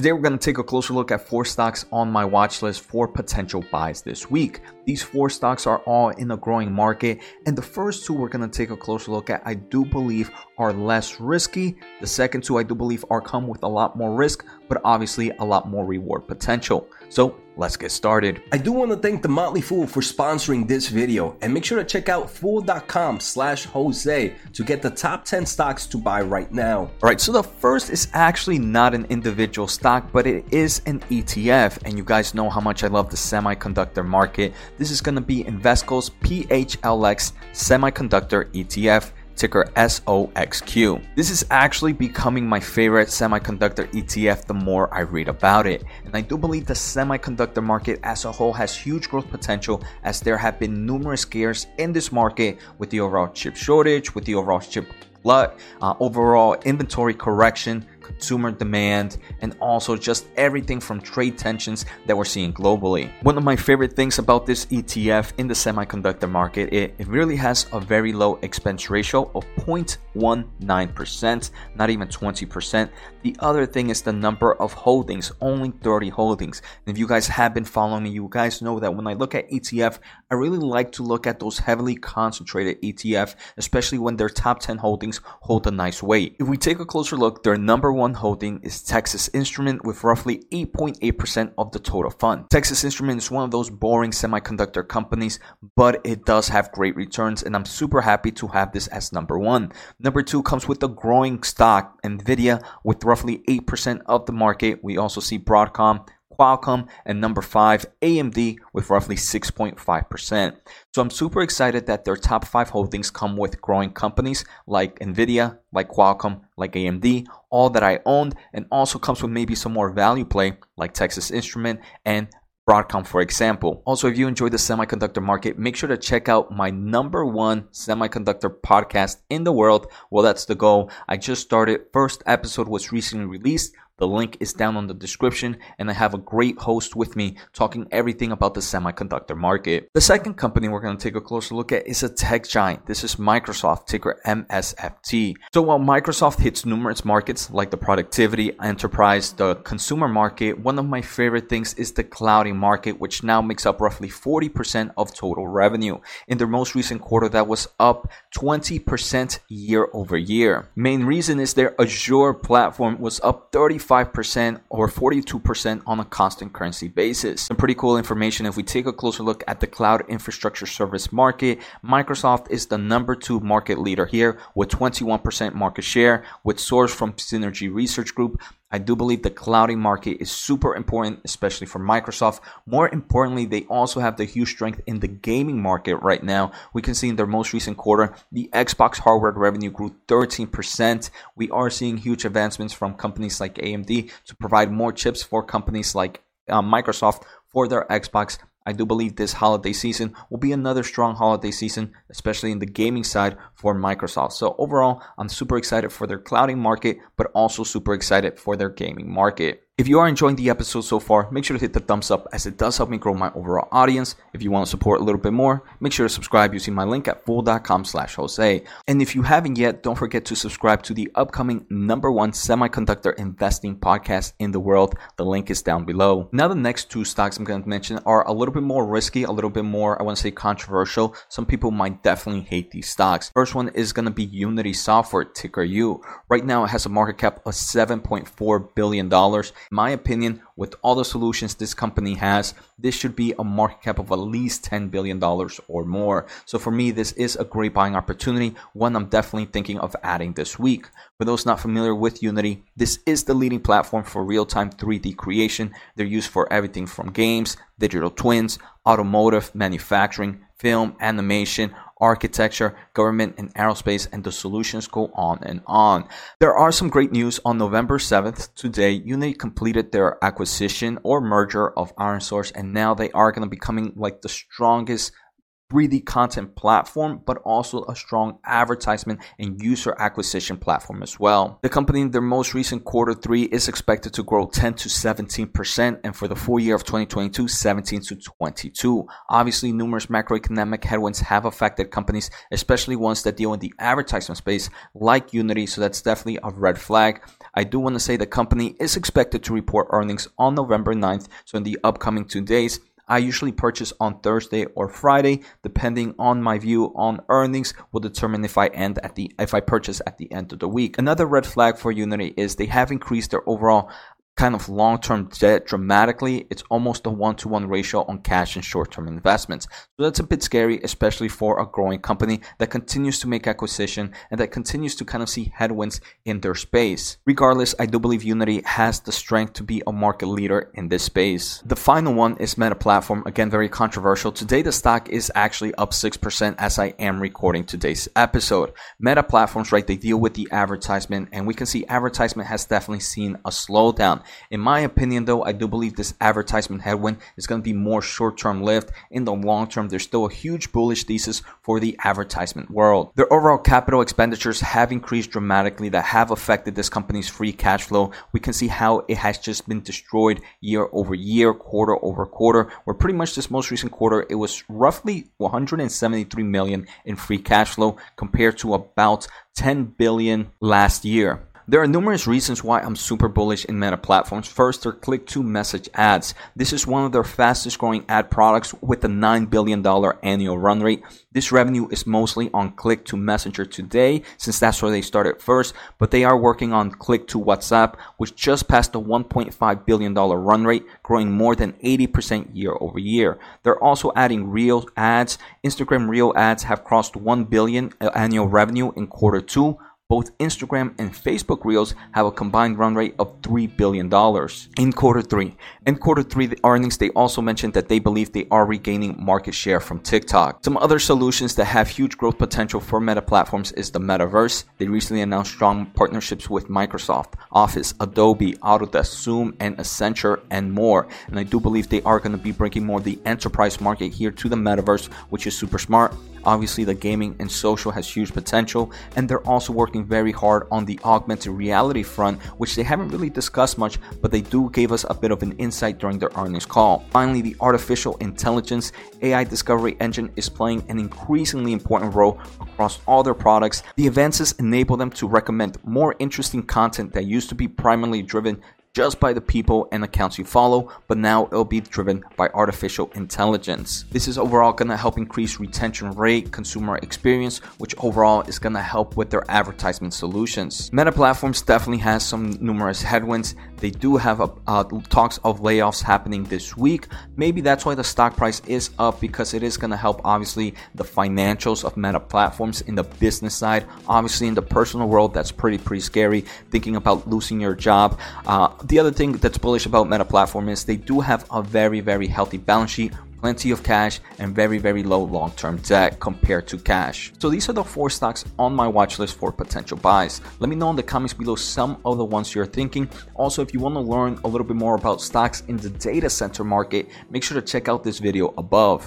Today we're going to take a closer look at four stocks on my watch list for potential buys this week. These four stocks are all in a growing market, and the first two we're going to take a closer look at, I do believe, are less risky. The second two, I do believe, are come with a lot more risk, but obviously a lot more reward potential. So let's get started. I do want to thank the Motley Fool for sponsoring this video and make sure to check out fool.com slash Jose to get the top 10 stocks to buy right now. All right, so the first is actually not an individual stock, but it is an ETF. And you guys know how much I love the semiconductor market. This is going to be Invesco's PHLX Semiconductor ETF ticker SOXQ. This is actually becoming my favorite semiconductor ETF the more I read about it. And I do believe the semiconductor market as a whole has huge growth potential as there have been numerous scares in this market with the overall chip shortage, with the overall chip glut, uh, overall inventory correction, consumer demand, and also just everything from trade tensions that we're seeing globally. One of my favorite things about this ETF in the semiconductor market, it, it really has a very low expense ratio of 0.19%, not even 20%. The other thing is the number of holdings, only 30 holdings. And if you guys have been following me, you guys know that when I look at ETF, I really like to look at those heavily concentrated ETF, especially when their top 10 holdings hold a nice weight. If we take a closer look, their number one holding is Texas Instrument with roughly 8.8% of the total fund. Texas Instrument is one of those boring semiconductor companies, but it does have great returns, and I'm super happy to have this as number one. Number two comes with the growing stock, Nvidia, with roughly 8% of the market. We also see Broadcom Qualcomm, and number five, AMD with roughly 6.5%. So I'm super excited that their top five holdings come with growing companies like Nvidia, like Qualcomm, like AMD, all that I owned, and also comes with maybe some more value play like Texas Instrument and Broadcom, for example. Also, if you enjoy the semiconductor market, make sure to check out my number one semiconductor podcast in the world. Well, that's the goal. I just started. First episode was recently released. The link is down on the description, and I have a great host with me talking everything about the semiconductor market. The second company we're going to take a closer look at is a tech giant. This is Microsoft, ticker MSFT. So while Microsoft hits numerous markets like the productivity, enterprise, the consumer market, one of my favorite things is the clouding market, which now makes up roughly 40% of total revenue. In their most recent quarter, that was up 20% year over year. Main reason is their Azure platform was up 35 45% or 42% on a constant currency basis. Some pretty cool information. If we take a closer look at the cloud infrastructure service market, Microsoft is the number two market leader here with 21% market share, with source from Synergy Research Group. I do believe the clouding market is super important, especially for Microsoft. More importantly, they also have the huge strength in the gaming market right now. We can see in their most recent quarter, the Xbox hardware revenue grew 13%. We are seeing huge advancements from companies like AMD to provide more chips for companies like uh, Microsoft for their Xbox I do believe this holiday season will be another strong holiday season, especially in the gaming side for Microsoft. So, overall, I'm super excited for their clouding market, but also super excited for their gaming market. If you are enjoying the episode so far, make sure to hit the thumbs up as it does help me grow my overall audience. If you want to support a little bit more, make sure to subscribe using my link at fool.com slash Jose. And if you haven't yet, don't forget to subscribe to the upcoming number one semiconductor investing podcast in the world. The link is down below. Now, the next two stocks I'm going to mention are a little bit more risky, a little bit more, I want to say controversial. Some people might definitely hate these stocks. First one is going to be Unity Software, ticker U. Right now, it has a market cap of $7.4 billion my opinion, with all the solutions this company has, this should be a market cap of at least $10 billion or more. So for me, this is a great buying opportunity, one I'm definitely thinking of adding this week. For those not familiar with Unity, this is the leading platform for real time 3D creation. They're used for everything from games, digital twins, automotive, manufacturing, film, animation, architecture, government, and aerospace, and the solutions go on and on. There are some great news on November 7th. Today, Unity completed their acquisition or merger of ironSource, and now they are going to be like the strongest 3D content platform, but also a strong advertisement and user acquisition platform as well. The company in their most recent quarter three is expected to grow 10 to 17%, and for the full year of 2022, 17 to 22. Obviously, numerous macroeconomic headwinds have affected companies, especially ones that deal in the advertisement space like Unity, so that's definitely a red flag. I do want to say the company is expected to report earnings on November 9th, so in the upcoming two days. I usually purchase on Thursday or Friday, depending on my view on earnings will determine if I end at the if I purchase at the end of the week. Another red flag for Unity is they have increased their overall kind of long term debt dramatically, it's almost a one to one ratio on cash and short term investments. So that's a bit scary, especially for a growing company that continues to make acquisition and that continues to kind of see headwinds in their space. Regardless, I do believe Unity has the strength to be a market leader in this space. The final one is Meta Platform. Again, very controversial. Today, the stock is actually up 6% as I am recording today's episode. Meta Platforms, right, they deal with the advertisement, and we can see advertisement has definitely seen a slowdown. In my opinion, though, I do believe this advertisement headwind is going to be more short term lived. In the long term, there's still a huge bullish thesis for the advertisement world. Their overall capital expenditures have increased dramatically that have affected this company's free cash flow. We can see how it has just been destroyed year over year, quarter over quarter, where pretty much this most recent quarter, it was roughly 173 million in free cash flow compared to about 10 billion last year. There are numerous reasons why I'm super bullish in Meta platforms. First, their click to message ads. This is one of their fastest growing ad products with a $9 billion annual run rate. This revenue is mostly on click to messenger today, since that's where they started first, but they are working on click to WhatsApp, which just passed the $1.5 billion run rate, growing more than 80% year over year. They're also adding Reel ads. Instagram Reel ads have crossed 1 billion uh, annual revenue in quarter two both Instagram and Facebook Reels have a combined run rate of $3 billion in quarter three. In quarter three, the earnings, they also mentioned that they believe they are regaining market share from TikTok. Some other solutions that have huge growth potential for meta platforms is the metaverse. They recently announced strong partnerships with Microsoft, Office, Adobe, Autodesk, Zoom, and Accenture, and more. And I do believe they are going to be bringing more the enterprise market here to the metaverse, which is super smart. Obviously, the gaming and social has huge potential, and they're also working very hard on the augmented reality front, which they haven't really discussed much, but they do give us a bit of an insight during their earnings call. Finally, the artificial intelligence AI discovery engine is playing an increasingly important role across all their products. The advances enable them to recommend more interesting content that used to be primarily driven just by the people and accounts you follow, but now it'll be driven by artificial intelligence. This is overall going to help increase retention rate, consumer experience, which overall is going to help with their advertisement solutions. Meta Platforms definitely has some numerous headwinds. They do have a, uh, talks of layoffs happening this week. Maybe that's why the stock price is up because it is going to help obviously the financials of Meta Platforms in the business side. Obviously, in the personal world, that's pretty pretty scary. Thinking about losing your job. Uh, the other thing that's bullish about Meta Platform is they do have a very, very healthy balance sheet plenty of cash, and very, very low long term debt compared to cash. So these are the four stocks on my watch list for potential buys. Let me know in the comments below some of the ones you're thinking. Also, if you want to learn a little bit more about stocks in the data center market, make sure to check out this video above.